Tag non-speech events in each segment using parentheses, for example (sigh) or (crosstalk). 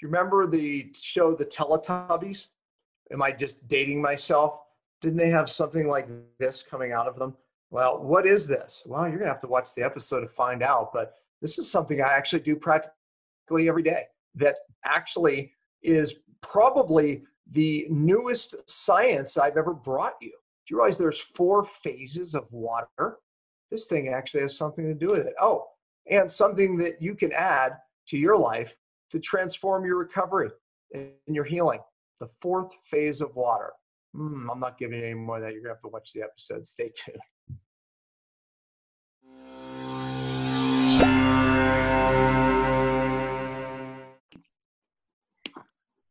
you remember the show The Teletubbies? Am I just dating myself? Didn't they have something like this coming out of them? Well, what is this? Well, you're going to have to watch the episode to find out, but this is something I actually do practically every day that actually is probably the newest science I've ever brought you. Do you realize there's four phases of water? This thing actually has something to do with it. Oh, and something that you can add to your life to transform your recovery and your healing. The fourth phase of water. Mm, I'm not giving any more of that. You're going to have to watch the episode. Stay tuned.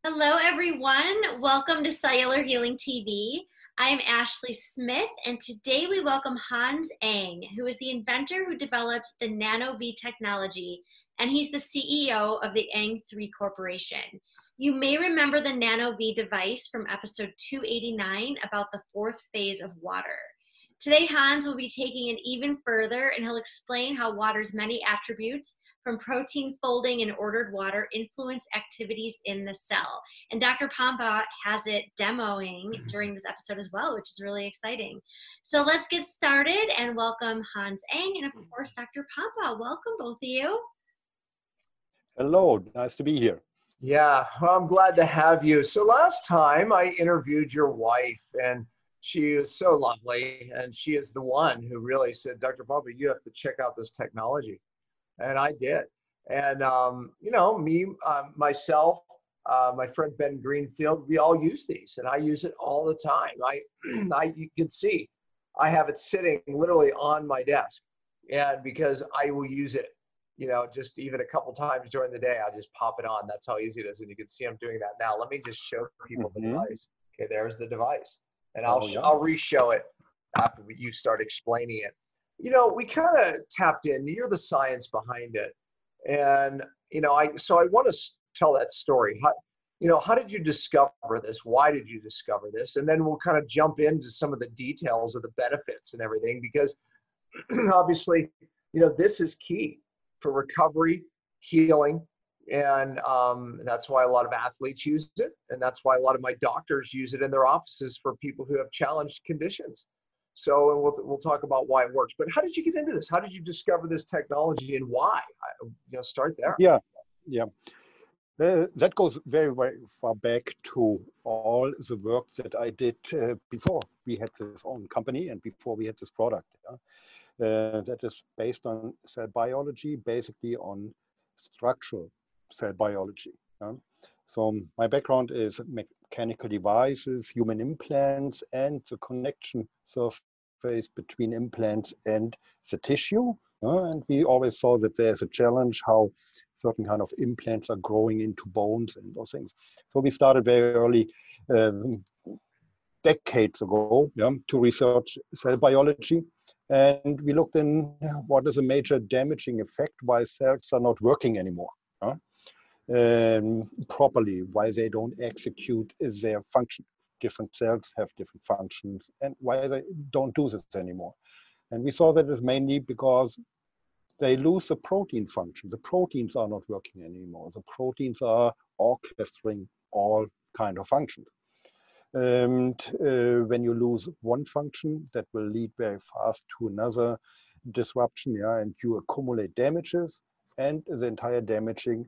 Hello, everyone. Welcome to Cellular Healing TV. I'm Ashley Smith, and today we welcome Hans Eng, who is the inventor who developed the NanoVi technology, and he's the CEO of the Eng 3 Corporation. You may remember the NanoVi device from episode 289 about the fourth phase of water. Today, Hans will be taking it even further and he'll explain how water's many attributes, from protein folding and ordered water, influence activities in the cell. And Dr. Pompa has it demoing mm-hmm. during this episode as well, which is really exciting. So let's get started and welcome Hans Eng and, of mm-hmm. course, Dr. Pompa. Welcome, both of you. Hello, nice to be here. Yeah, well, I'm glad to have you. So last time I interviewed your wife and she is so lovely and she is the one who really said dr pompa you have to check out this technology and i did and um, you know me uh, myself uh, my friend ben greenfield we all use these and i use it all the time i (clears throat) i you can see i have it sitting literally on my desk and because i will use it you know just even a couple times during the day i just pop it on that's how easy it is and you can see i'm doing that now let me just show people mm-hmm. the device okay there's the device and I'll oh, yeah. I'll re-show it after you start explaining it. You know, we kind of tapped in. You're the science behind it, and you know, I so I want to tell that story. How, you know, how did you discover this? Why did you discover this? And then we'll kind of jump into some of the details of the benefits and everything because (clears throat) obviously, you know, this is key for recovery, healing, and um, that's why a lot of athletes use it and that's why a lot of my doctors use it in their offices for people who have challenged conditions. So and we'll, we'll talk about why it works. But how did you get into this? How did you discover this technology and why? I, you know start there. Yeah. Yeah. Uh, that goes very very far back to all the work that i did uh, before we had this own company and before we had this product yeah? Uh, that is based on cell biology basically on structural cell biology. Yeah? So my background is mechanical devices, human implants, and the connection surface between implants and the tissue. and we always saw that there's a challenge how certain kind of implants are growing into bones and those things. So we started very early, um, decades ago, yeah, to research cell biology. And we looked in what is a major damaging effect why cells are not working anymore um, properly, why they don't execute their function. Different cells have different functions and why they don't do this anymore. And we saw that is mainly because they lose the protein function. The proteins are not working anymore. The proteins are orchestrating all kind of functions. And uh, when you lose one function, that will lead very fast to another disruption, yeah, and you accumulate damages, and the entire damaging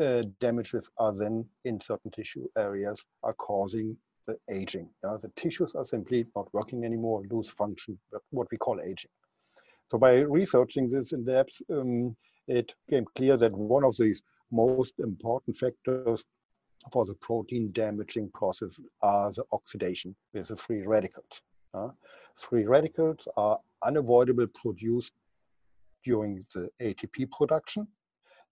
uh, damages are then in certain tissue areas are causing the aging. Yeah? The tissues are simply not working anymore, lose function, what we call aging. So by researching this in depth, um, it became clear that one of these most important factors for the protein damaging process are the oxidation with the free radicals. Uh, free radicals are unavoidably produced during the ATP production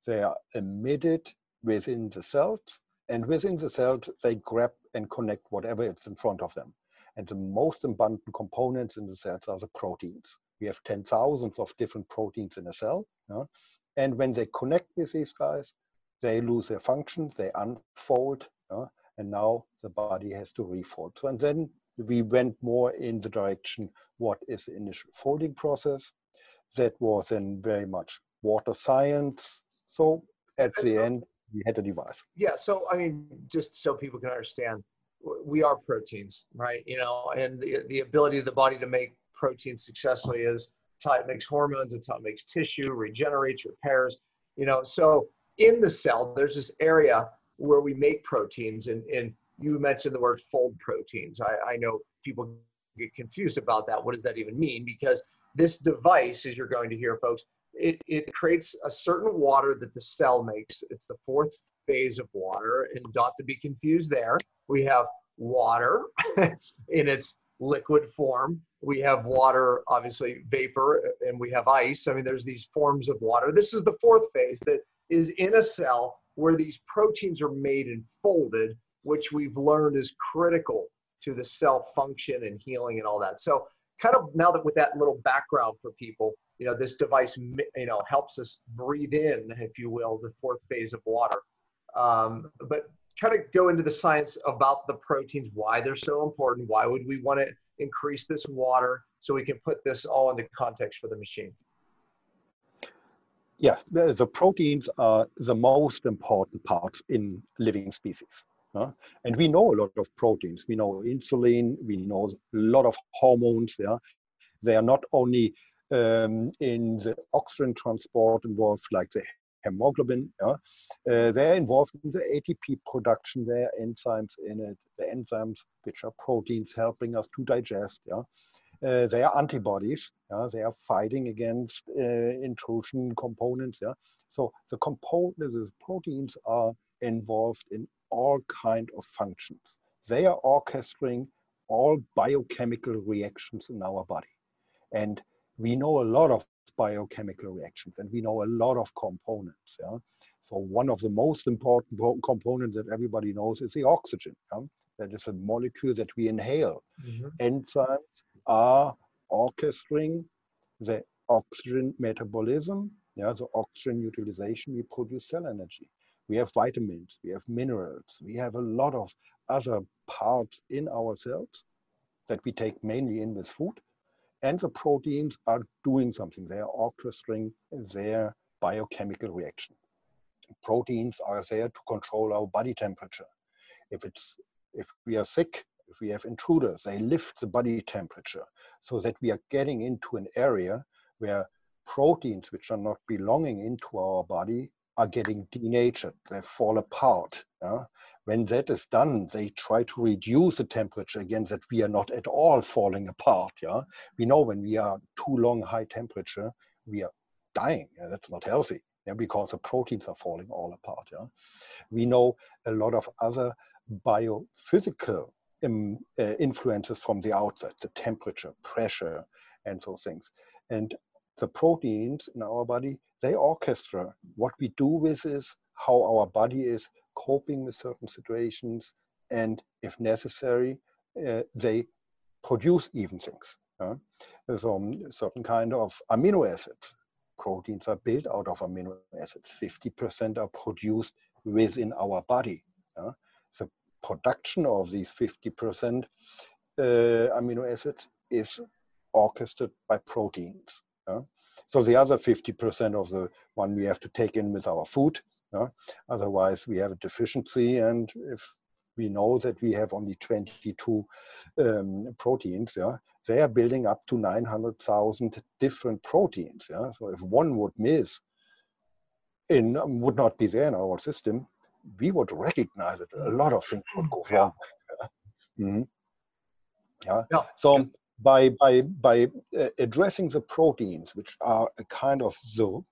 they are emitted within the cells, and within the cells, they grab and connect whatever is in front of them. And the most abundant components in the cells are the proteins. We have 10,000 of different proteins in a cell. Yeah? And when they connect with these guys, they lose their function, they unfold, yeah? and now the body has to refold. So, and then we went more in the direction what is the initial folding process. That was then very much water science, so at the end, we had a device. Yeah. So I mean, just so people can understand, we are proteins, right? You know, and the, the ability of the body to make proteins successfully is it's how it makes hormones, it's how it makes tissue, regenerates, repairs, you know. So in the cell, there's this area where we make proteins, and, and you mentioned the word fold proteins. I, I know people get confused about that. What does that even mean? Because this device, as you're going to hear, folks, it, it creates a certain water that the cell makes. It's the fourth phase of water, and not to be confused there. We have water (laughs) in its liquid form. We have water, obviously vapor, and we have ice. I mean, there's these forms of water. This is the fourth phase that is in a cell where these proteins are made and folded, which we've learned is critical to the cell function and healing and all that. So, kind of now that with that little background for people, you know, this device, you know, helps us breathe in, if you will, the fourth phase of water. Um, but kind of go into the science about the proteins, why they're so important, why would we want to increase this water so we can put this all into context for the machine. Yeah, the proteins are the most important parts in living species. Uh, and we know a lot of proteins. We know insulin, we know a lot of hormones. Yeah, They are not only um, in the oxygen transport involved, like the hemoglobin. Yeah? Uh, they're involved in the ATP production. There are enzymes in it. The enzymes, which are proteins helping us to digest. Yeah? Uh, they are antibodies. Yeah? They are fighting against uh, intrusion components. Yeah? So the components, the proteins are involved in all kind of functions. They are orchestrating all biochemical reactions in our body. And we know a lot of biochemical reactions and we know a lot of components. Yeah? So one of the most important components that everybody knows is the oxygen. Yeah? That is a molecule that we inhale. Mm-hmm. Enzymes are orchestrating the oxygen metabolism, yeah, the oxygen utilization, we produce cell energy. We have vitamins, we have minerals, we have a lot of other parts in our cells that we take mainly in with food and the proteins are doing something. They are orchestrating their biochemical reaction. Proteins are there to control our body temperature. If it's if we are sick, if we have intruders, they lift the body temperature so that we are getting into an area where proteins which are not belonging into our body are getting denatured, they fall apart. Yeah? When that is done, they try to reduce the temperature again that we are not at all falling apart. Yeah, we know when we are too long high temperature, we are dying. Yeah? That's not healthy. Yeah, because the proteins are falling all apart. Yeah, we know a lot of other biophysical um, uh, influences from the outside, the temperature, pressure, and those things. And the proteins in our body, they orchestra. What we do with is how our body is coping with certain situations, and if necessary, uh, they produce even things. Uh, so um, certain kind of amino acids, proteins are built out of amino acids. 50% are produced within our body. Uh, the production of these 50% uh, amino acids is orchestrated by proteins. So the other 50% of the one we have to take in with our food yeah? Otherwise, we have a deficiency, and if we know that we have only 22 um, proteins, yeah, they are building up to 900,000 different proteins. Yeah? So if one would miss, in um, would not be there in our system, we would recognize it. A lot of things would go wrong. Yeah. Mm-hmm. yeah. yeah. So by by by uh, addressing the proteins, which are a kind of the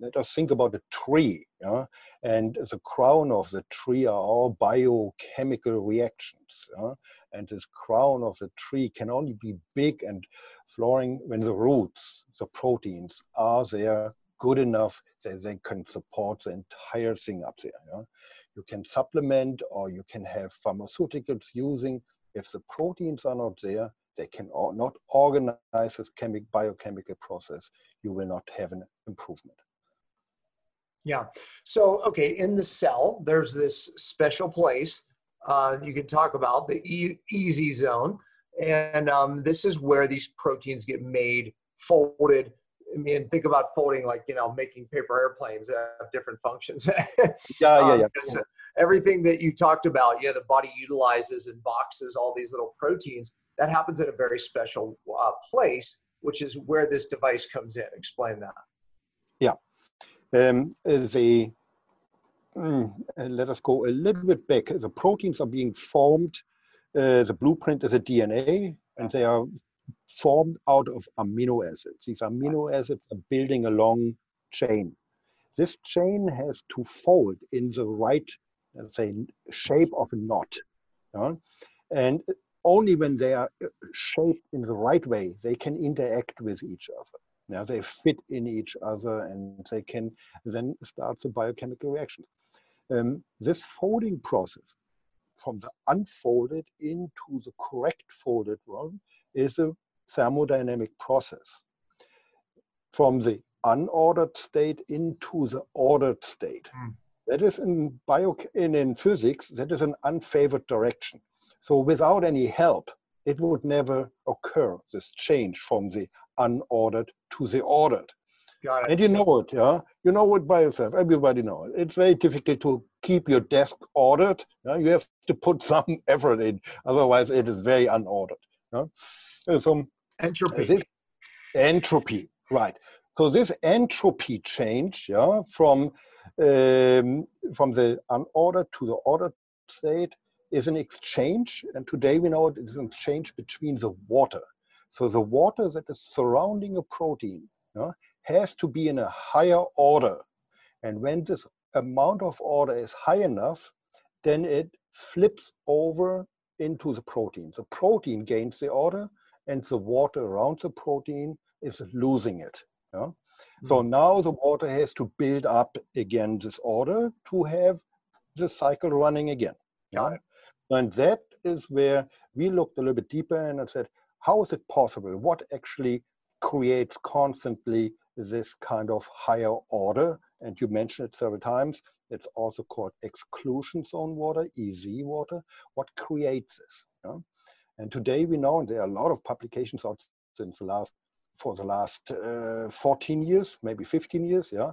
let us think about a tree. Yeah? And the crown of the tree are all biochemical reactions. Yeah? And this crown of the tree can only be big and flowering when the roots, the proteins, are there good enough that they can support the entire thing up there. Yeah? You can supplement or you can have pharmaceuticals using. If the proteins are not there, they can not organize this chemical biochemical process, you will not have an improvement. Yeah. So, okay, in the cell, there's this special place uh, you can talk about the e- easy zone. And um, this is where these proteins get made, folded, I mean, think about folding, like, you know, making paper airplanes have different functions. (laughs) yeah, yeah, Um, yeah. so everything that you talked about, yeah, the body utilizes and boxes all these little proteins. That happens at a very special uh, place, which is where this device comes in. Explain that. Yeah, um, the mm, uh, let us go a little bit back. The proteins are being formed. Uh, the blueprint is a DNA, and they are formed out of amino acids. These amino acids are building a long chain. This chain has to fold in the right, let's say, shape of a knot. yeah? And only when they are uh, shaped in the right way, they can interact with each other. Yeah, they fit in each other and they can then start the biochemical reactions. Um, this folding process from the unfolded into the correct folded one is a thermodynamic process. From the unordered state into the ordered state. Mm. That is in bio in, in physics, that is an unfavored direction. So without any help, it would never occur, this change from the unordered to the ordered. Got it. And you know it, yeah? You know it by yourself. Everybody knows it. It's very difficult to keep your desk ordered. yeah? You have to put (laughs) some effort in, otherwise it is very unordered. Yeah? Uh, So Entropy. this entropy, right? So this entropy change, yeah, from um, from the unordered to the ordered state is an exchange, and today we know it is an exchange between the water. So the water that is surrounding a protein yeah, has to be in a higher order, and when this amount of order is high enough, then it flips over into the protein. The protein gains the order, and the water around the protein is losing it. yeah? So mm-hmm. now the water has to build up again this order to have the cycle running again. Yeah? And that is where we looked a little bit deeper and I said, how is it possible? What actually creates constantly this kind of higher order? And you mentioned it several times. It's also called exclusion zone water, EZ water. What creates this? And today we know, and there are a lot of publications out since the last, for the last uh, 14 years, maybe 15 years, yeah,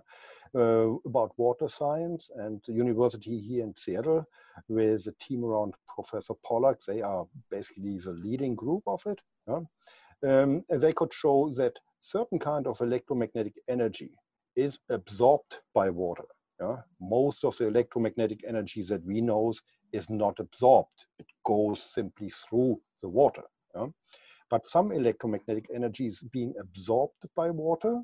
uh, about water science and the university here in Seattle with a team around Professor Pollack. They are basically the leading group of it. Yeah? Um, they could show that certain kind of electromagnetic energy is absorbed by water. Yeah? Most of the electromagnetic energy that we know is not absorbed. It goes simply through the water. yeah. But some electromagnetic energy is being absorbed by water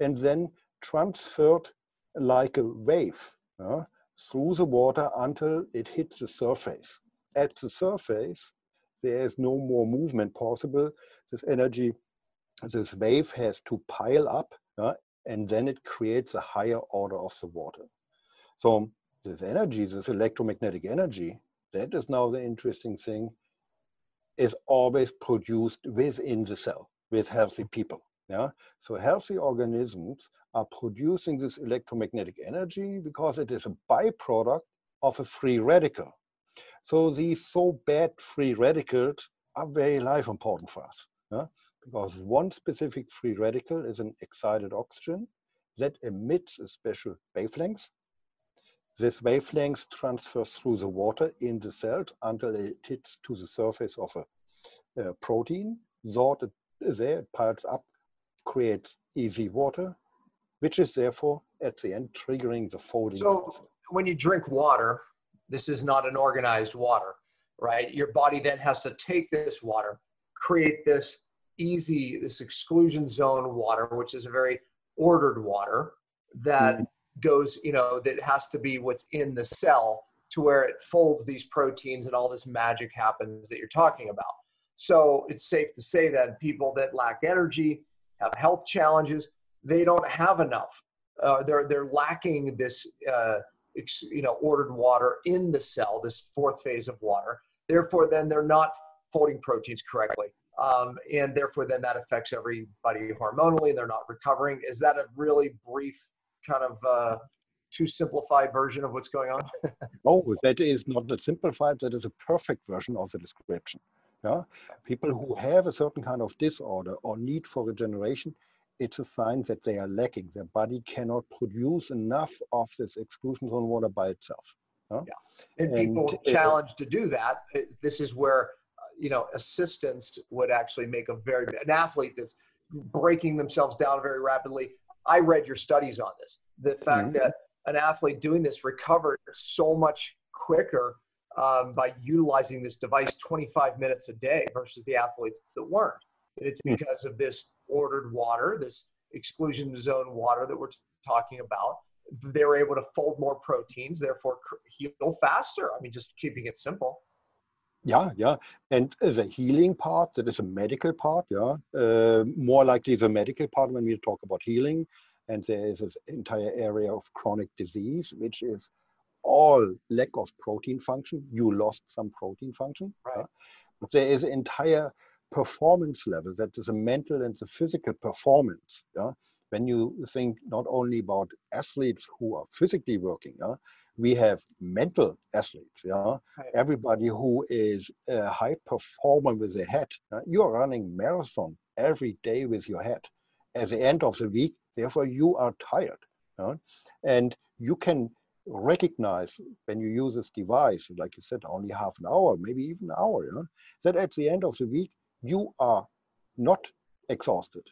and then transferred like a wave yeah, through the water until it hits the surface. At the surface, there is no more movement possible. This energy, this wave has to pile up yeah, and then it creates a higher order of the water. So this energy, this electromagnetic energy, that is now the interesting thing, is always produced within the cell with healthy people. Yeah. So healthy organisms are producing this electromagnetic energy because it is a byproduct of a free radical. So these so bad free radicals are very life important for us. Yeah? Because one specific free radical is an excited oxygen that emits a special wavelength this wavelength transfers through the water in the cells until it hits to the surface of a, a protein, sorted there, it piles up, creates easy water, which is therefore at the end triggering the folding So process. when you drink water, this is not an organized water, right? Your body then has to take this water, create this easy, this exclusion zone water, which is a very ordered water that goes, you know, that has to be what's in the cell to where it folds these proteins and all this magic happens that you're talking about. So it's safe to say that people that lack energy, have health challenges, they don't have enough. Uh, they're they're lacking this uh, you know ordered water in the cell, this fourth phase of water. Therefore, then they're not folding proteins correctly, um, and therefore then that affects everybody hormonally. They're not recovering. Is that a really brief kind of uh, too simplified version of what's going on? No, (laughs) that is not a simplified, that is a perfect version of the description. Yeah? People who have a certain kind of disorder or need for regeneration, it's a sign that they are lacking. Their body cannot produce enough of this exclusion zone water by itself. Huh? Yeah. And, and people uh, challenged to do that. This is where you know assistance would actually make a very an athlete that's breaking themselves down very rapidly. I read your studies on this. The fact mm-hmm. that an athlete doing this recovered so much quicker um, by utilizing this device 25 minutes a day versus the athletes that weren't. And it's hmm. because of this ordered water, this exclusion zone water that we're talking about. They were able to fold more proteins, therefore heal faster. I mean, just keeping it simple. Yeah, yeah. And the healing part, that is a medical part, yeah. Uh, more likely the medical part when we talk about healing. And there is this entire area of chronic disease, which is all lack of protein function. You lost some protein function. Right. Yeah? But there is entire performance level that is a mental and the physical performance. Yeah? When you think not only about athletes who are physically working, yeah? We have mental athletes. Yeah? Right. Everybody who is a high performer with their head. Yeah? Uh, you are running marathon every day with your head. At the end of the week, therefore you are tired. Yeah? And you can recognize when you use this device, like you said, only half an hour, maybe even an hour, yeah? that at the end of the week, you are not exhausted.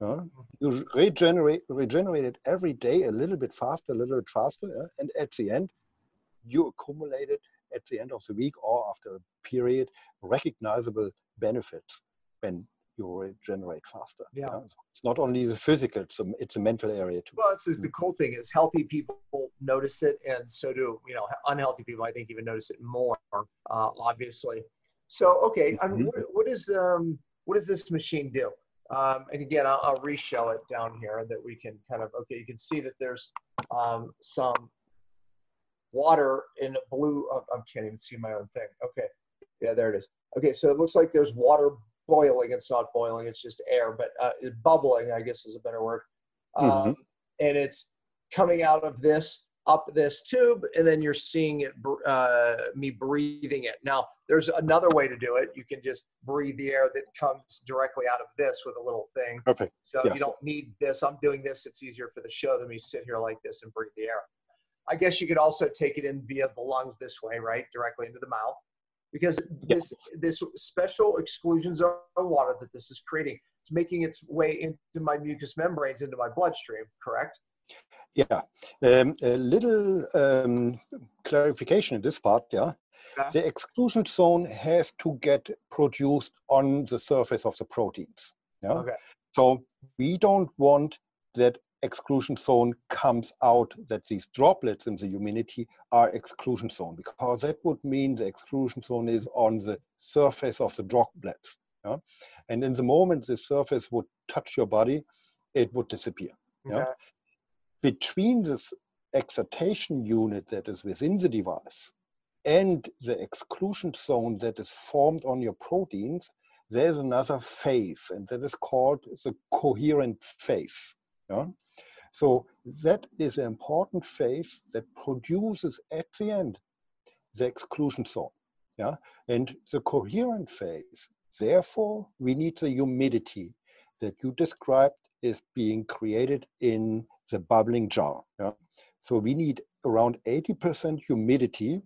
Uh, you regenerate regenerate it every day a little bit faster, a little bit faster, yeah? and at the end, you accumulate it at the end of the week or after a period recognizable benefits when you regenerate faster. Yeah, yeah? So it's not only the physical; it's a, it's a mental area too. Well, it's, it's the cool thing is healthy people notice it, and so do you know unhealthy people. I think even notice it more, uh, obviously. So, okay, I mean, mm-hmm. what, what is um, what does this machine do? Um, and again, I'll, I'll re-show it down here that we can kind of okay. You can see that there's um, some water in blue. Oh, I can't even see my own thing. Okay, yeah, there it is. Okay, so it looks like there's water boiling. It's not boiling. It's just air, but uh, it's bubbling. I guess is a better word. Um, mm-hmm. And it's coming out of this up this tube and then you're seeing it uh, me breathing it. Now there's another way to do it. You can just breathe the air that comes directly out of this with a little thing. Perfect. So yes. you don't need this. I'm doing this. It's easier for the show than me sit here like this and breathe the air. I guess you could also take it in via the lungs this way right? Directly into the mouth. Because yes. this this special exclusion zone of water that this is creating it's making its way into my mucous membranes into my bloodstream correct yeah, um, a little um, clarification in this part. Yeah, yeah, the exclusion zone has to get produced on the surface of the proteins. Yeah, okay. So we don't want that exclusion zone comes out that these droplets in the humidity are exclusion zone because that would mean the exclusion zone is on the surface of the droplets. Yeah? And in the moment the surface would touch your body, it would disappear. Okay. Between this excitation unit that is within the device and the exclusion zone that is formed on your proteins, there's another phase, and that is called the coherent phase. Yeah? So that is an important phase that produces at the end the exclusion zone. Yeah? And the coherent phase, therefore, we need the humidity that you described is being created in the bubbling jar. Yeah? So we need around 80% humidity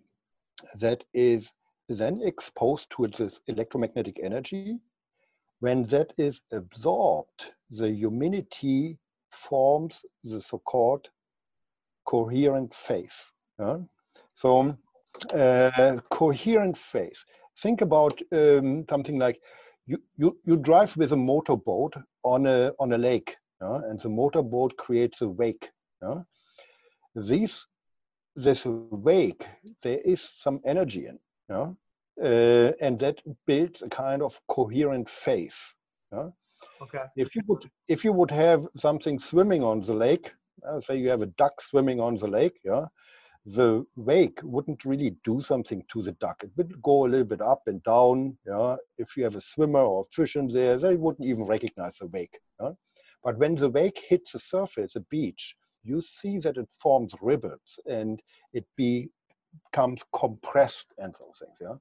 that is then exposed to this electromagnetic energy. When that is absorbed, the humidity forms the so-called coherent phase. Yeah? So uh, coherent phase. Think about um, something like you, you, you drive with a motorboat on a, on a lake yeah? and the motorboat creates a wake. Yeah? These, this wake, there is some energy in, yeah? Uh, and that builds a kind of coherent phase. Yeah? Okay. If you would, if you would have something swimming on the lake, uh, say you have a duck swimming on the lake, yeah, the wake wouldn't really do something to the duck. It would go a little bit up and down. Yeah, if you have a swimmer or a fish in there, they wouldn't even recognize the wake. Yeah? But when the wake hits the surface, a beach, you see that it forms ribbons and it becomes compressed and those things. Yeah.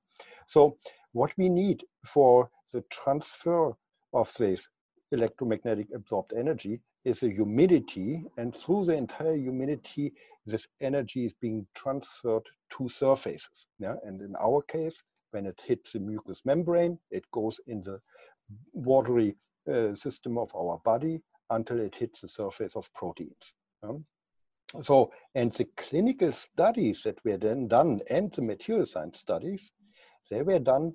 So what we need for the transfer of this electromagnetic absorbed energy is the humidity, and through the entire humidity, this energy is being transferred to surfaces. Yeah? And in our case, when it hits the mucous membrane, it goes in the watery uh, system of our body until it hits the surface of proteins. Yeah? So, and the clinical studies that were then done and the material science studies, they were done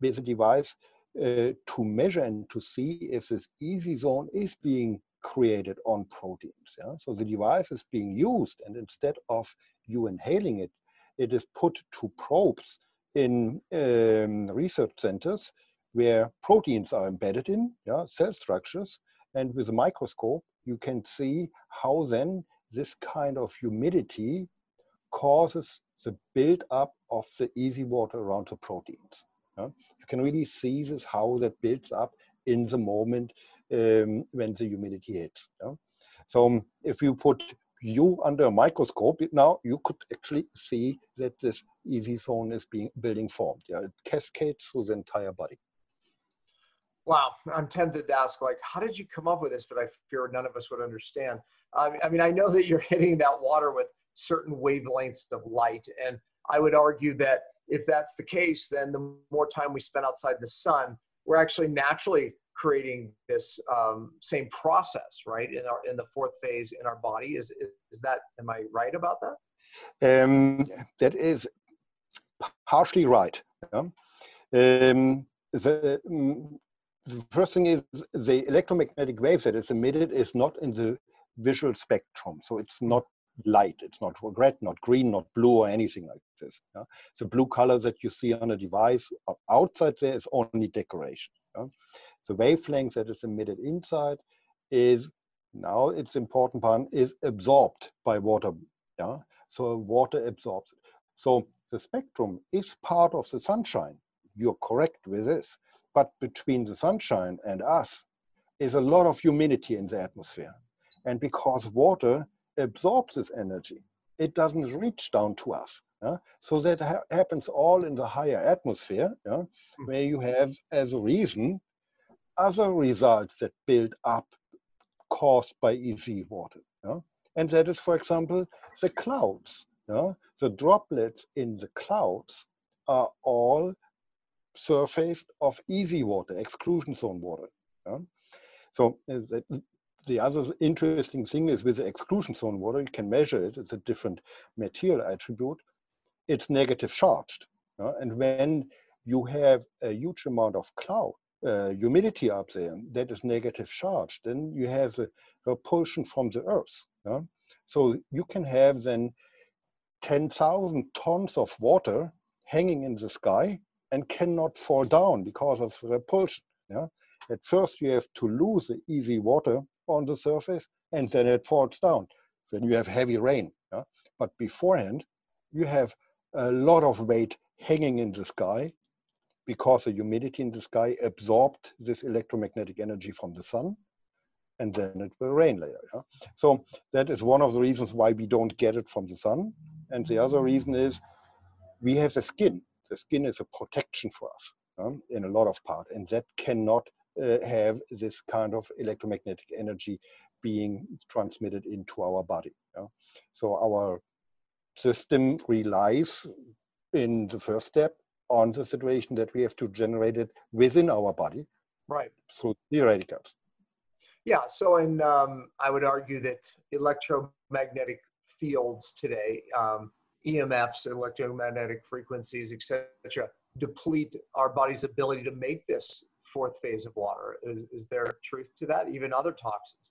with a device uh, to measure and to see if this easy zone is being created on proteins. Yeah? So the device is being used, and instead of you inhaling it, it is put to probes in um, research centers where proteins are embedded in, yeah, cell structures, and with a microscope, you can see how then this kind of humidity causes the build-up of the easy water around the proteins. Yeah? You can really see this how that builds up in the moment um, when the humidity hits. Yeah? So um, if you put you under a microscope, now you could actually see that this easy zone is being building formed. Yeah, it cascades through the entire body. Wow, I'm tempted to ask, like, how did you come up with this? But I fear none of us would understand. I mean, I know that you're (laughs) hitting that water with certain wavelengths of light, and I would argue that if that's the case, then the more time we spend outside the sun, we're actually naturally creating this um, same process, right? In our in the fourth phase in our body. Is is that? Am I right about that? Um, that is partially right. Yeah? Um, the, um, the first thing is the electromagnetic wave that is emitted is not in the visual spectrum. So it's not light. It's not red, not green, not blue, or anything like this. Yeah? The blue color that you see on a device outside there is only decoration. Yeah? The wavelength that is emitted inside is now it's important part is absorbed by water. Yeah? So water absorbs it. So the spectrum is part of the sunshine. You're correct with this. But between the sunshine and us is a lot of humidity in the atmosphere. And because water absorbs this energy, it doesn't reach down to us. Yeah? So that ha happens all in the higher atmosphere, yeah? Hmm. where you have, as a reason, other results that build up caused by easy water. Yeah? And that is, for example, the clouds. Yeah? The droplets in the clouds are all surfaced of easy water, exclusion zone water. Yeah? So uh, the other interesting thing is with the exclusion zone water, you can measure it, it's a different material attribute, it's negative charged. Yeah? And when you have a huge amount of cloud, uh, humidity up there that is negative charged, then you have the repulsion from the earth. Yeah? So you can have then 10,000 tons of water hanging in the sky and cannot fall down because of repulsion. Yeah? At first you have to lose the easy water on the surface and then it falls down. Then you have heavy rain. Yeah? But beforehand, you have a lot of weight hanging in the sky because the humidity in the sky absorbed this electromagnetic energy from the sun and then it will rain later. Yeah? So that is one of the reasons why we don't get it from the sun. And the other reason is we have the skin. The skin is a protection for us um, in a lot of part, and that cannot uh, have this kind of electromagnetic energy being transmitted into our body. Yeah? So our system relies in the first step on the situation that we have to generate it within our body right through the radicals yeah so and um, i would argue that electromagnetic fields today um, emfs electromagnetic frequencies etc deplete our body's ability to make this fourth phase of water is, is there truth to that even other toxins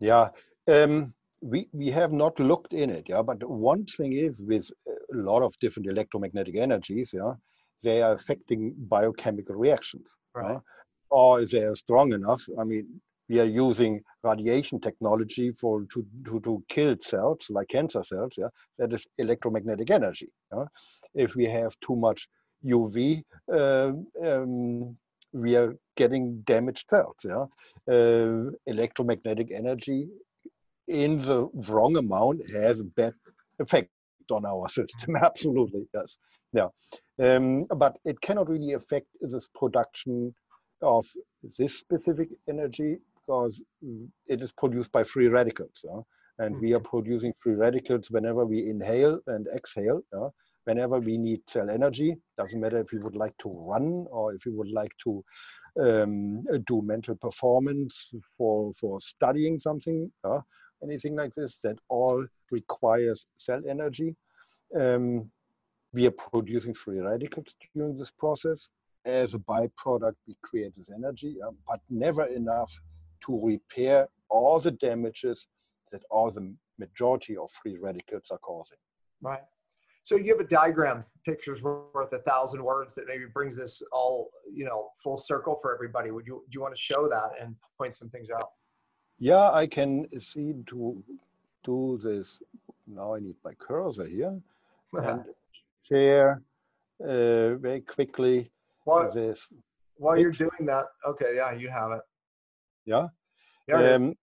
yeah um, we, we have not looked in it, yeah. But one thing is with a lot of different electromagnetic energies, yeah, they are affecting biochemical reactions, right? or they are strong enough. I mean, we are using radiation technology for to, to, to kill cells like cancer cells. Yeah, that is electromagnetic energy. Yeah? If we have too much UV, uh, um, we are getting damaged cells. Yeah, uh, electromagnetic energy in the wrong amount has a bad effect on our system. (laughs) Absolutely, yes. Yeah. Um, but it cannot really affect this production of this specific energy because it is produced by free radicals. Uh, and we are mm-hmm. producing free radicals whenever we inhale and exhale. Uh, whenever we need cell energy, doesn't matter if you would like to run or if you would like to um, do mental performance for, for studying something, uh, anything like this, that all requires cell energy. Um, we are producing free radicals during this process. As a byproduct, we create this energy, uh, but never enough to repair all the damages that all the majority of free radicals are causing. Right. So you have a diagram, pictures worth a thousand words that maybe brings this all, you know, full circle for everybody. Would you, do you want to show that and point some things out? Yeah, I can see to do this. Now I need my cursor here (laughs) and share uh, very quickly while, this. While you're doing that, okay, yeah, you have it. Yeah. Yeah. Um,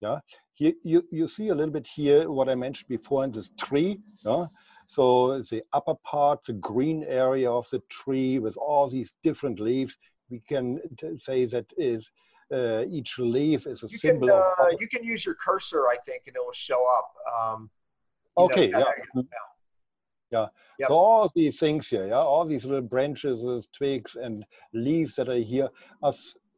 yeah. Here, you, you see a little bit here what I mentioned before in this tree. Yeah? So the upper part, the green area of the tree with all these different leaves, we can say that is uh, each leaf is a you symbol can, uh, of. You can use your cursor, I think, and it will show up. Um, okay, know, yeah. yeah. Yep. So all these things here, yeah, all these little branches, twigs, and leaves that are here are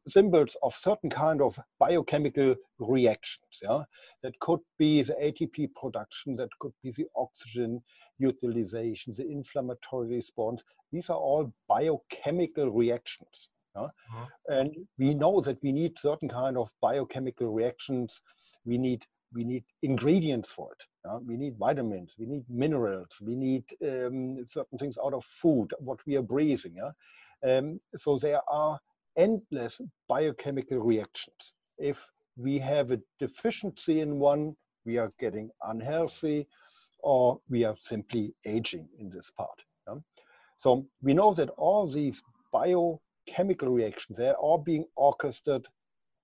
symbols of certain kind of biochemical reactions. Yeah, that could be the ATP production, that could be the oxygen utilization, the inflammatory response. These are all biochemical reactions. Yeah? Uh-huh. And we know that we need certain kind of biochemical reactions. We need we need ingredients for it. Yeah? We need vitamins, we need minerals, we need um, certain things out of food, what we are breathing. Yeah? Um, so there are endless biochemical reactions. If we have a deficiency in one, we are getting unhealthy or we are simply aging in this part. Yeah? So we know that all these biochemical reactions, they're all being orchestrated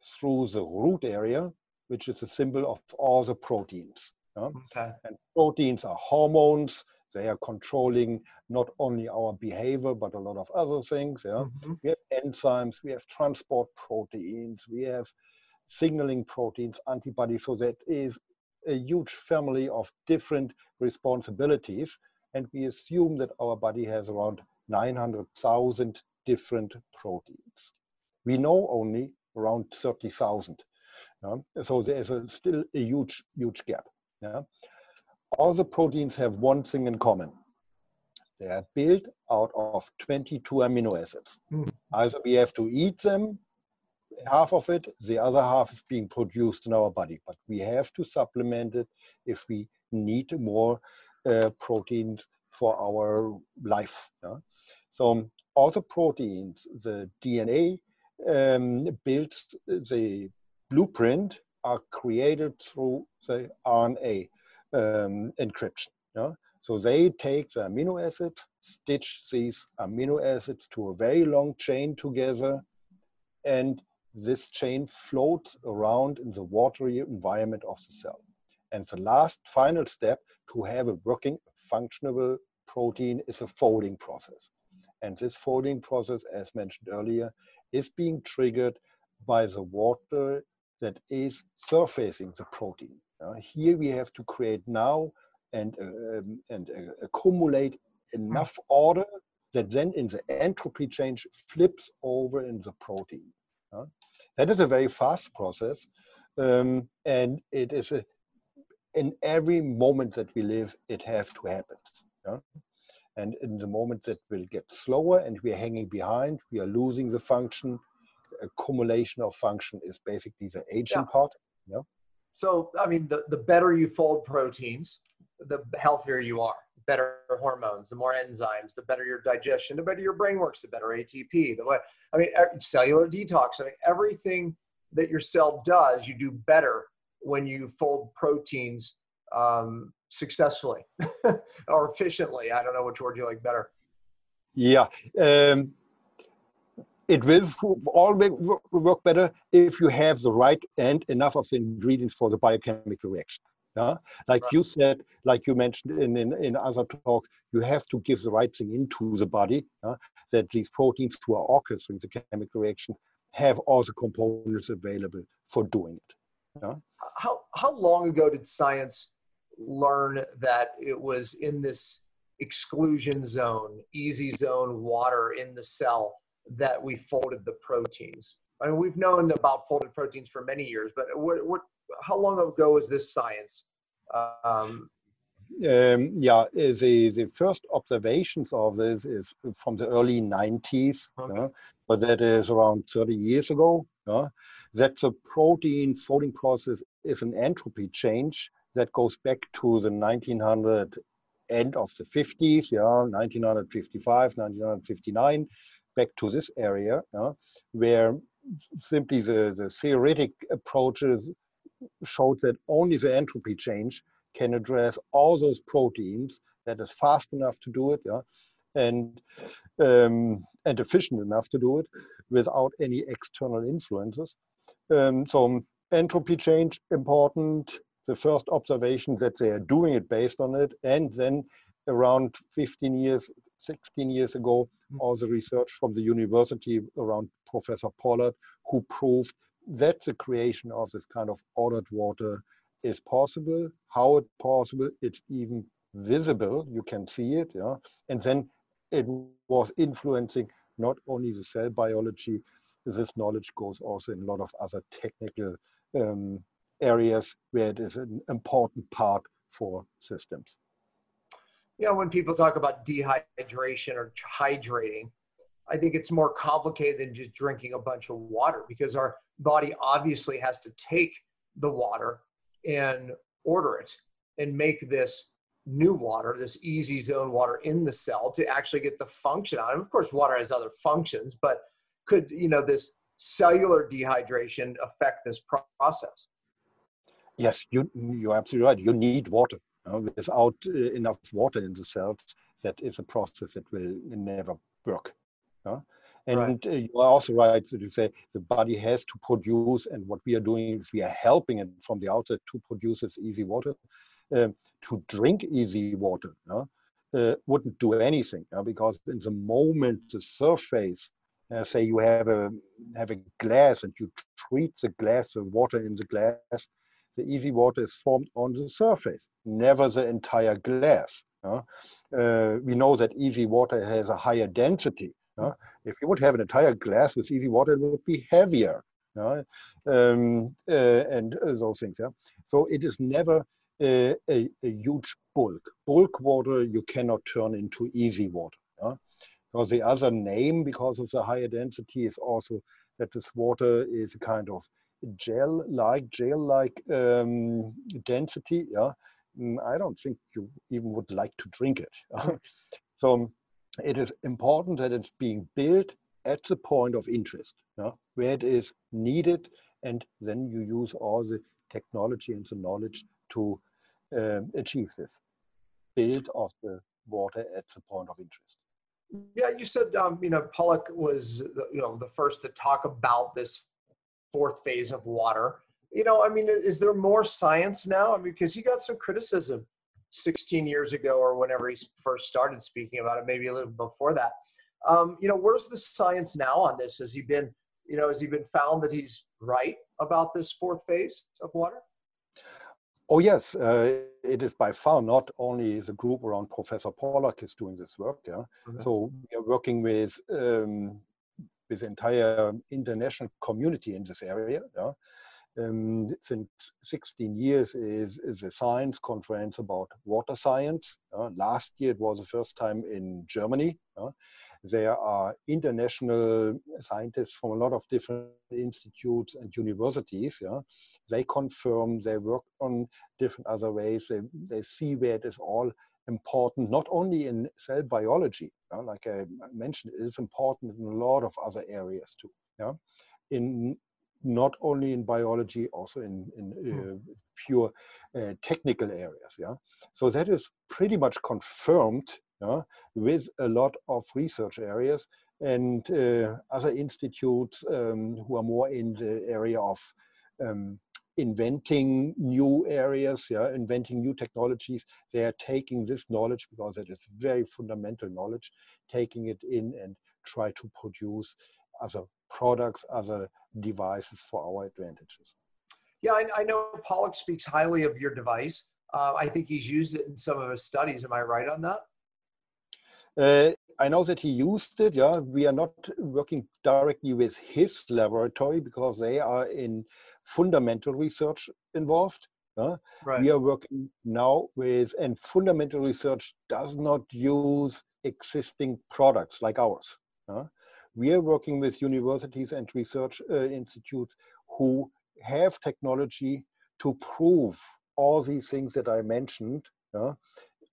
through the root area, which is a symbol of all the proteins. Yeah? Okay. And proteins are hormones, they are controlling not only our behavior, but a lot of other things. Yeah? Mm-hmm. We have enzymes, we have transport proteins, we have signaling proteins, antibodies. So that is a huge family of different responsibilities. And we assume that our body has around 900,000 different proteins. We know only around 30,000. Yeah? So there's a, still a huge, huge gap. Yeah? All the proteins have one thing in common. They are built out of 22 amino acids. Mm. Either we have to eat them, half of it, the other half is being produced in our body, but we have to supplement it if we need more uh, proteins for our life. Yeah? So all the proteins, the DNA um, builds the blueprint are created through the RNA um, encryption. Yeah? So they take the amino acids, stitch these amino acids to a very long chain together, and this chain floats around in the watery environment of the cell. And the last final step to have a working, functional protein is a folding process. And this folding process, as mentioned earlier, is being triggered by the water that is surfacing the protein. Uh, here we have to create now and, uh, um, and uh, accumulate enough order that then in the entropy change flips over in the protein. That is a very fast process. Um, and it is a, in every moment that we live, it has to happen. And in the moment that will get slower and we're hanging behind, we are losing the function. The accumulation of function is basically the aging yeah. part. Yeah. So, I mean, the, the better you fold proteins, the healthier you are. Better hormones, the more enzymes, the better your digestion, the better your brain works, the better ATP. The way, I mean, cellular detox. I mean, everything that your cell does, you do better when you fold proteins um, successfully (laughs) or efficiently. I don't know which word you like better. Yeah. Um, it will all work better if you have the right and enough of the ingredients for the biochemical reaction. Yeah, like Right. you said, like you mentioned in, in, in other talks, you have to give the right thing into the body. yeah, that these proteins who are orchestrating the chemical reaction have all the components available for doing it. how how long ago did science learn that it was in this exclusion zone, easy zone water in the cell that we folded the proteins? I mean, we've known about folded proteins for many years, but what what how long ago was this science? Um, Um, yeah, the, the first observations of this is from the early 90s, Okay. yeah, but that is around 30 years ago. yeah, that the protein folding process is an entropy change that goes back to the 1900 end of the 50s, yeah, 1955, 1959, back to this area, yeah, where simply the, the theoretic approaches showed that only the entropy change can address all those proteins that is fast enough to do it, yeah, and um, and efficient enough to do it without any external influences. Um, so entropy change important. The first observation that they are doing it based on it, and then around 15 years, 16 years ago, all the research from the university around Professor Pollack, who proved that the creation of this kind of ordered water is possible. How it's possible, it's even visible. You can see it, yeah. And then it was influencing not only the cell biology. This knowledge goes also in a lot of other technical um, areas where it is an important part for systems. You know, when people talk about dehydration or hydrating, I think it's more complicated than just drinking a bunch of water because our body obviously has to take the water and order it and make this new water, this easy zone water in the cell to actually get the function out. And of course, water has other functions, but could, you know, this cellular dehydration affect this process? Yes, you, you're absolutely right. You need water. Uh, without uh, enough water in the cells, that is a process that will never work. uh. And Right. uh, you are also right to say the body has to produce, and what we are doing is we are helping it from the outside to produce its easy water. Um, to drink easy water uh, wouldn't do anything because in the moment the surface, uh, say you have a have a glass and you treat the glass, the water in the glass, the easy water is formed on the surface, never the entire glass. uh. We know that easy water has a higher density. uh. If you would have an entire glass with easy water, it would be heavier. um, uh, and uh, those things. Yeah? So it is never uh, a, a huge bulk. Bulk water you cannot turn into easy water. yeah. The other name, because of the higher density, is also that this water is a kind of gel-like, gel-like um, density. Yeah, Mm, I don't think you even would like to drink it. (laughs) so it is important that it's being built at the point of interest, yeah, where it is needed, and then you use all the technology and the knowledge to um, achieve this build of the water at the point of interest. Yeah, you said um, you know Pollack was the, you know the first to talk about this fourth phase of water. You know, I mean, is there more science now? I mean, because he got some criticism 16 years ago or whenever he first started speaking about it, maybe a little before that. Um, you know, where's the science now on this? Has he been, you know, has he been found that he's right about this fourth phase of water? Oh yes, uh, it is by far not only the group around Professor Pollack is doing this work. Yeah, Okay. so we are working with um, with the entire international community in this area. Yeah, um, since 16 years is is a science conference about water science. Uh, last year it was the first time in Germany. yeah. There are international scientists from a lot of different institutes and universities. Yeah, they confirm they work on different other ways. They, they see where it is all important, not only in cell biology, yeah, like I mentioned, it is important in a lot of other areas too. Yeah, in not only in biology, also in, in uh, pure uh, technical areas. Yeah, so that is pretty much confirmed. Yeah, with a lot of research areas and uh, other institutes um, who are more in the area of um, inventing new areas, yeah, inventing new technologies. They are taking this knowledge because it is very fundamental knowledge, taking it in and try to produce other products, other devices for our advantages. Yeah, I, I know Pollack speaks highly of your device. Uh, I think he's used it in some of his studies. Am I right on that? Uh, I know that he used it. Yeah, we are not working directly with his laboratory because they are in fundamental research involved. Yeah? Right. We are working now with, and fundamental research does not use existing products like ours. Yeah? We are working with universities and research uh, institutes who have technology to prove all these things that I mentioned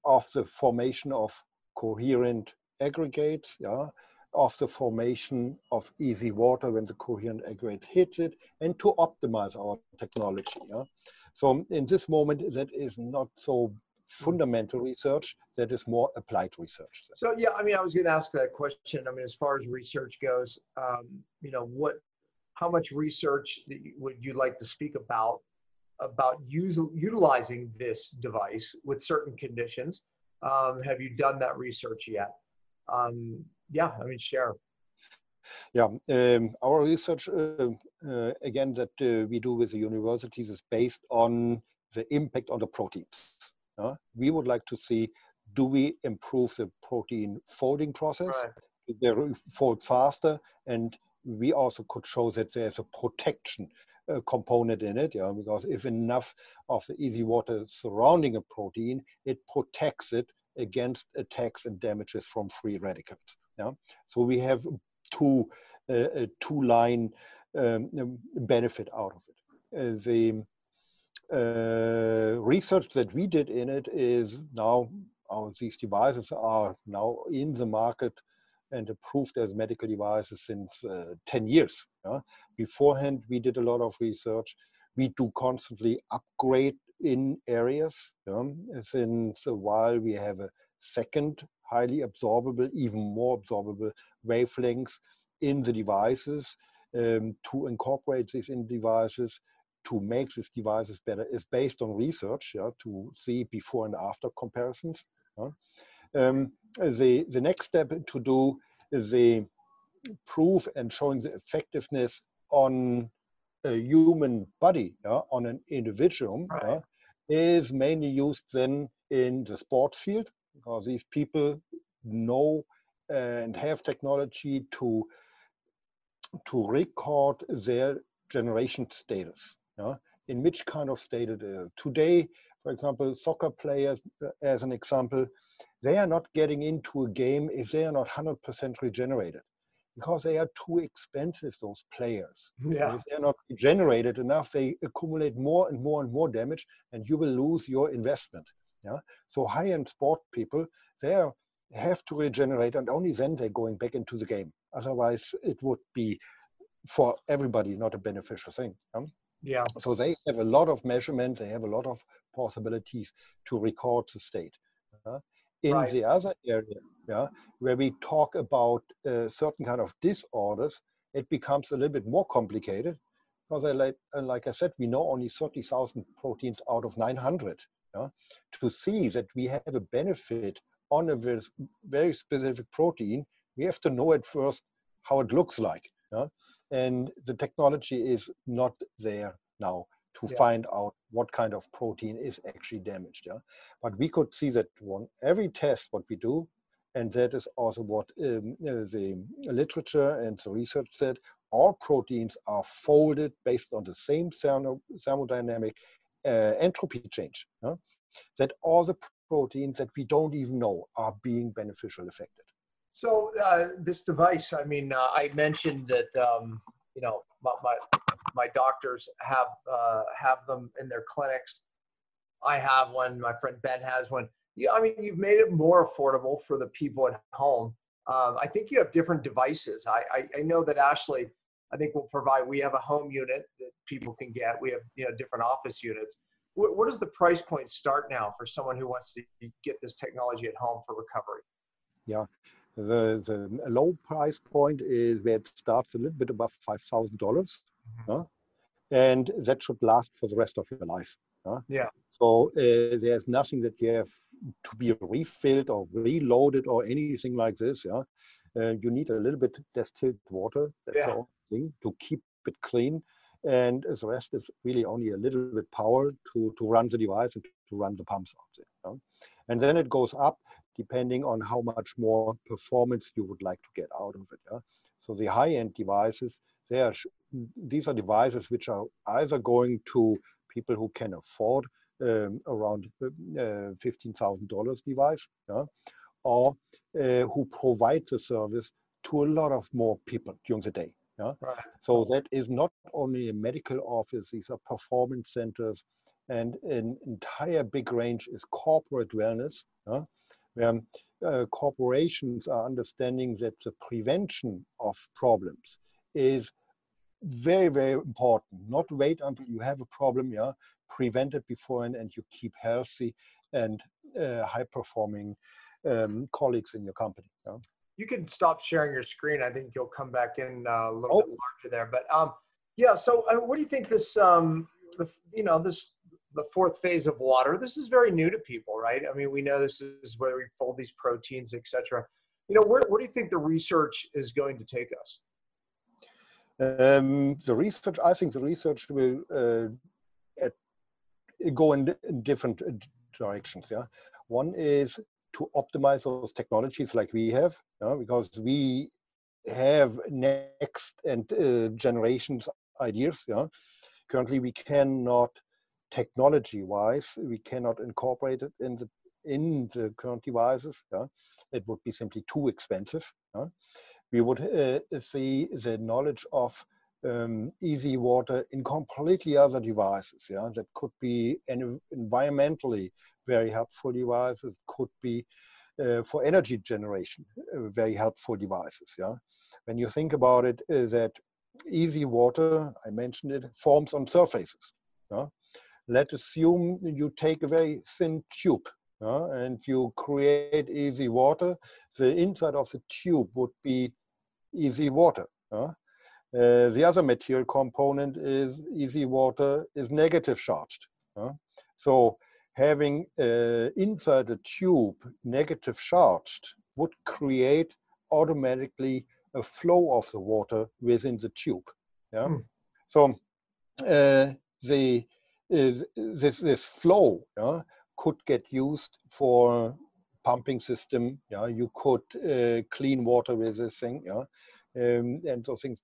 of the formation of coherent aggregates, yeah, of the formation of easy water when the coherent aggregate hits it, and to optimize our technology. Yeah? So in this moment, that is not so fundamental research, that is more applied research. So yeah, I mean, I was going to ask that question. I mean, as far as research goes, um, you know, what, how much research would you like to speak about about use, utilizing this device with certain conditions? Um, have you done that research yet? Um, yeah, I mean, share. Yeah, um, our research, uh, uh, again, that uh, we do with the universities is based on the impact on the proteins. Uh, we would like to see, do we improve the protein folding process? Right. They fold faster, and we also could show that there's a protection uh, component in it, yeah, because if enough of the easy water surrounding a protein, it protects it against attacks and damages from free radicals. Yeah, so we have two uh, two line um, benefit out of it. Uh, the uh, research that we did in it is now our, these devices are now in the market and approved as medical devices since uh, 10 years. Yeah? Beforehand, we did a lot of research. We do constantly upgrade in areas. Yeah? Since a while, we have a second highly absorbable, even more absorbable wavelengths in the devices um, to incorporate these in devices to make these devices better is based on research yeah, to see before and after comparisons. Yeah. Um, the, the next step to do is the proof and showing the effectiveness on a human body, yeah, on an individual, right. yeah, is mainly used then in the sports field because these people know and have technology to to record their generation status. Yeah? In which kind of state it is. Today, for example, soccer players, uh, as an example, they are not getting into a game if they are not 100% regenerated because they are too expensive, those players. Yeah. If they're not regenerated enough, they accumulate more and more and more damage, and you will lose your investment. Yeah. So high-end sport people, they have to regenerate, and only then they're going back into the game. Otherwise, it would be for everybody not a beneficial thing. Yeah? yeah. So they have a lot of measurement. They have a lot of possibilities to record the state. Uh, in right. the other area, yeah, where we talk about uh, certain kind of disorders, it becomes a little bit more complicated because, I like, uh, like I said, we know only 30,000 proteins out of 900. Yeah? To see that we have a benefit on a very, very specific protein, we have to know at first how it looks like. Yeah? And the technology is not there now to yeah. find out what kind of protein is actually damaged. Yeah? But we could see that on every test what we do, and that is also what um, uh, the literature and the research said, all proteins are folded based on the same thermodynamic entropy change. Yeah? That all the proteins that we don't even know are being beneficial affected. So uh, this device, I mean, uh, I mentioned that um, you know my, my, my doctors have uh, have them in their clinics. I have one. My friend Ben has one. Yeah, I mean, you've made it more affordable for the people at home. Um, I think you have different devices. I, I, I know that Ashley, I think we'll provide. We have a home unit that people can get. We have you know different office units. What, what does the price point start now for someone who wants to get this technology at home for recovery? Yeah, the, the low price point is where it starts a little bit above $5,000. Mm-hmm. and that should last for the rest of your life. Huh? Yeah. So uh, there's nothing that you have to be refilled or reloaded or anything like this. Yeah. Uh, you need a little bit distilled water. That's yeah. all thing to keep it clean. And the rest is really only a little bit power to, to run the device and to run the pumps out there. Yeah? And then it goes up depending on how much more performance you would like to get out of it. Yeah? So the high-end devices, they are these are devices which are either going to people who can afford um, around uh, $15,000 device, yeah, or uh, who provide the service to a lot of more people during the day. Yeah? Right. So that is not only a medical office, these are performance centers, and an entire big range is corporate wellness, yeah? where uh, corporations are understanding that the prevention of problems is very, very important. Not wait until you have a problem, yeah, prevent it before and, and you keep healthy and uh, high performing um, colleagues in your company. Yeah? You can stop sharing your screen. I think you'll come back in uh, a little oh. bit larger there. But um, yeah, so uh, what do you think this, um, the, you know, this the fourth phase of water? This is very new to people, right? I mean, we know this is where we fold these proteins, etc. You know, where, where do you think the research is going to take us? Um, the research, I think the research will uh, at, go in, in, different uh, directions. Yeah, one is to optimize those technologies like we have, because we have next and uh, generations ideas. Currently we cannot technology-wise we cannot incorporate it in the in the current devices. It would be simply too expensive. We would uh, see the knowledge of um, easy water in completely other devices. Yeah, that could be environmentally very helpful devices. Could be uh, for energy generation, uh, very helpful devices. Yeah, when you think about it, uh, that easy water, I mentioned it, forms on surfaces. Yeah? Let's assume you take a very thin tube uh, and you create easy water, the inside of the tube would be easy water. Uh, the other material component is easy water is negative charged. So having uh, inside the tube negative charged would create automatically a flow of the water within the tube. Yeah. Mm. So uh, the uh, this this flow yeah, could get used for pumping system. Yeah, you could uh, clean water with this thing. Yeah, um, and so things.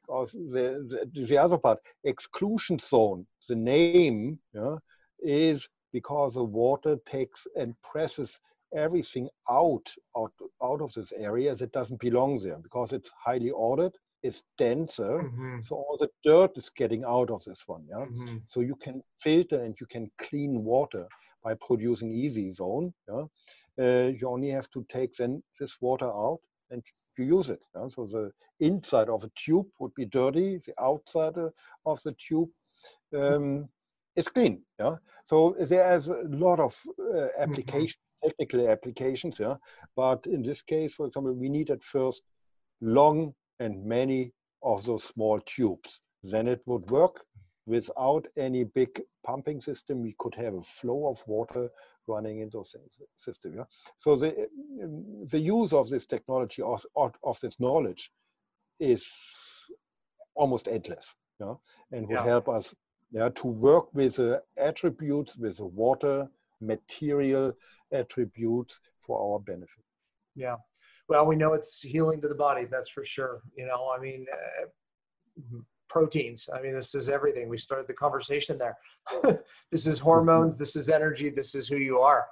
Because the, the, the other part, exclusion zone, the name yeah, is because the water takes and presses everything out, out out of this area that doesn't belong there because it's highly ordered it's denser mm-hmm. so all the dirt is getting out of this one yeah mm-hmm. so you can filter and you can clean water by producing easy zone yeah uh, you only have to take then this water out and you use it yeah? so the inside of a tube would be dirty the outside of the tube um, is clean yeah so there's a lot of uh, mm-hmm. application mm-hmm. technical applications yeah but in this case for example we need at first long and many of those small tubes. Then it would work without any big pumping system. We could have a flow of water running in those systems. Yeah? So the, the use of this technology, of, of this knowledge is almost endless yeah? and would yeah. help us yeah, to work with the attributes, with the water, material attributes for our benefit. Yeah well, we know it's healing to the body. That's for sure. You know, I mean, uh, proteins. I mean, this is everything. We started the conversation there. (laughs) this is hormones. This is energy. This is who you are.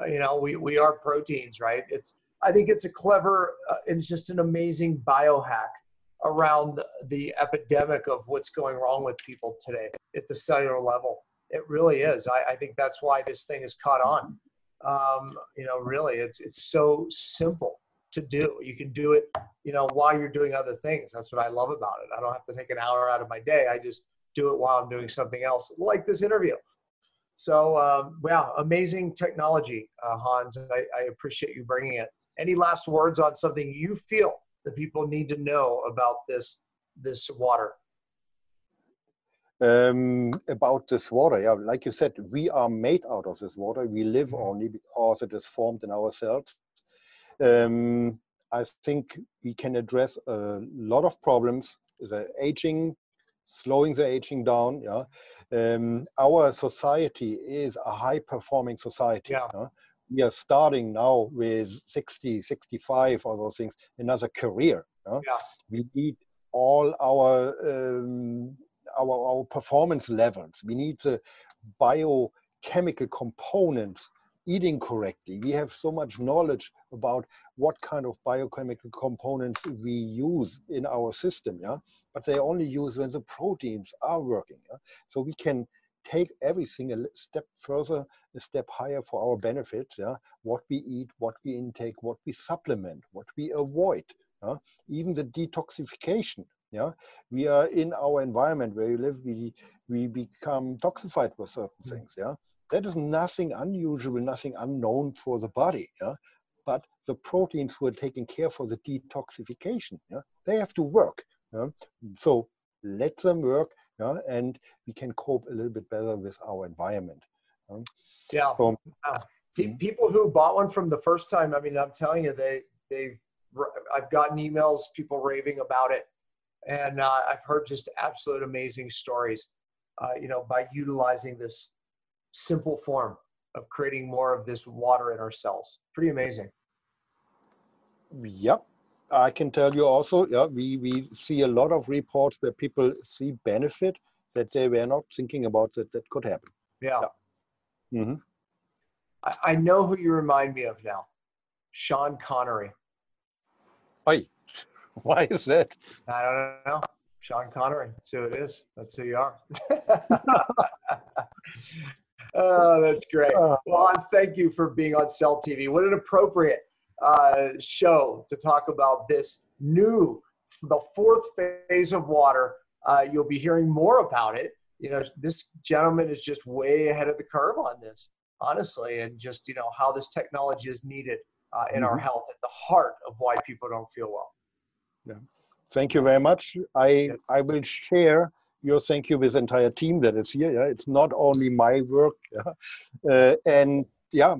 Uh, you know, we we are proteins, right? It's. I think it's a clever. Uh, it's just an amazing biohack around the epidemic of what's going wrong with people today at the cellular level. It really is. I, I think that's why this thing has caught on. Um, you know, really, it's it's so simple to do. You can do it, you know, while you're doing other things. That's what I love about it. I don't have to take an hour out of my day. I just do it while I'm doing something else, like this interview. So, um, wow, amazing technology, uh, Hans. I, I appreciate you bringing it. Any last words on something you feel that people need to know about this this water? Um, about this water, yeah, like you said, we are made out of this water. We live Mhm. only because it is formed in ourselves. Um, I think we can address a lot of problems. The aging, slowing the aging down. Yeah, um, our society is a high-performing society. Yeah. yeah? We are starting now with 60, 65, all those things, another career. yeah? Yeah. We need all our um, our, our performance levels. We need the biochemical components eating correctly. We have so much knowledge about what kind of biochemical components we use in our system, yeah. But they only use when the proteins are working. Yeah? So we can take everything a step further, a step higher for our benefits. Yeah, what we eat, what we intake, what we supplement, what we avoid. Yeah? Even the detoxification. Yeah, we are in our environment where you live. We we become toxified with certain Mm. things. Yeah, that is nothing unusual, nothing unknown for the body. Yeah, but the proteins who are taking care for the detoxification. Yeah, they have to work. Yeah? So let them work. Yeah, and we can cope a little bit better with our environment. Yeah. So, Pe- Mhm. people who bought one from the first time, I mean, I'm telling you, they they've I've gotten emails, people raving about it, and uh, I've heard just absolute amazing stories. Uh, you know, by utilizing this simple form of creating more of this water in our cells, pretty amazing. Yep. I can tell you also, yeah, we, we see a lot of reports where people see benefit that they were not thinking about that that could happen. Yeah, hmm I, I know who you remind me of now, Sean Connery. Oi, (laughs) why is that? I don't know. Sean Connery. That's who it is. That's who you are. (laughs) (laughs) oh, that's great. Uh, Well, Hans, thank you for being on Cell TV. What an appropriate uh, show to talk about this new, the fourth phase of water. Uh, you'll be hearing more about it. You know, this gentleman is just way ahead of the curve on this, honestly, and just, you know, how this technology is needed uh, in our Mhm. health at the heart of why people don't feel well. Yeah. Thank you very much. I Yes. I will share your thank you with the entire team that is here. Yeah, it's not only my work. Yeah? Uh, and yeah,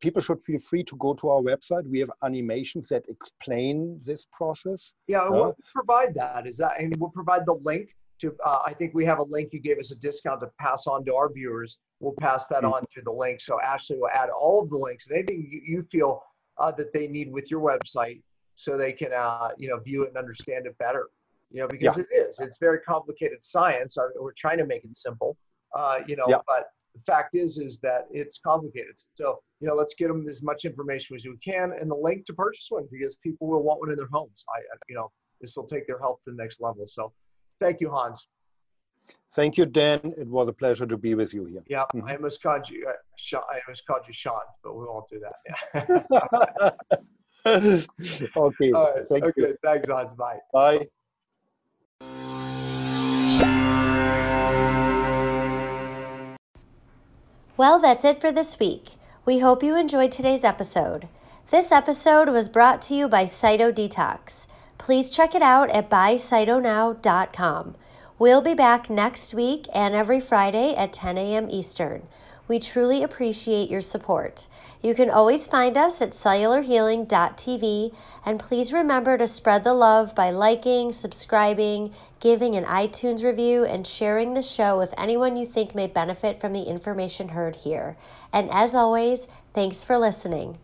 people should feel free to go to our website. We have animations that explain this process. Yeah, Huh? we'll provide that. Is that, and we'll provide the link to, uh, I think we have a link you gave us a discount to pass on to our viewers. We'll pass that Mhm. on through the link. So Ashley will add all of the links and anything you, you feel uh, that they need with your website so they can, uh, you know, view it and understand it better. You know, because it is, it's very complicated science. I, we're trying to make it simple, uh, you know, Yeah. but the fact is, is that it's complicated. So, you know, let's get them as much information as we can and the link to purchase one because people will want one in their homes. I, you know, this will take their health to the next level. So thank you, Hans. Thank you, Dan. It was a pleasure to be with you here. Yeah, Mhm. I almost called you, uh, Sean, I almost called you Sean, but we won't do that. Yeah. (laughs) (laughs) okay. All right. Thank okay. you. Thanks, Hans. Bye. Bye. Well, that's it for this week. We hope you enjoyed today's episode. This episode was brought to you by Cyto Detox. Please check it out at buycytonow.com. We'll be back next week and every Friday at 10 a.m. Eastern. We truly appreciate your support. You can always find us at cellularhealing.tv and please remember to spread the love by liking, subscribing, giving an iTunes review, and sharing the show with anyone you think may benefit from the information heard here. And as always, thanks for listening.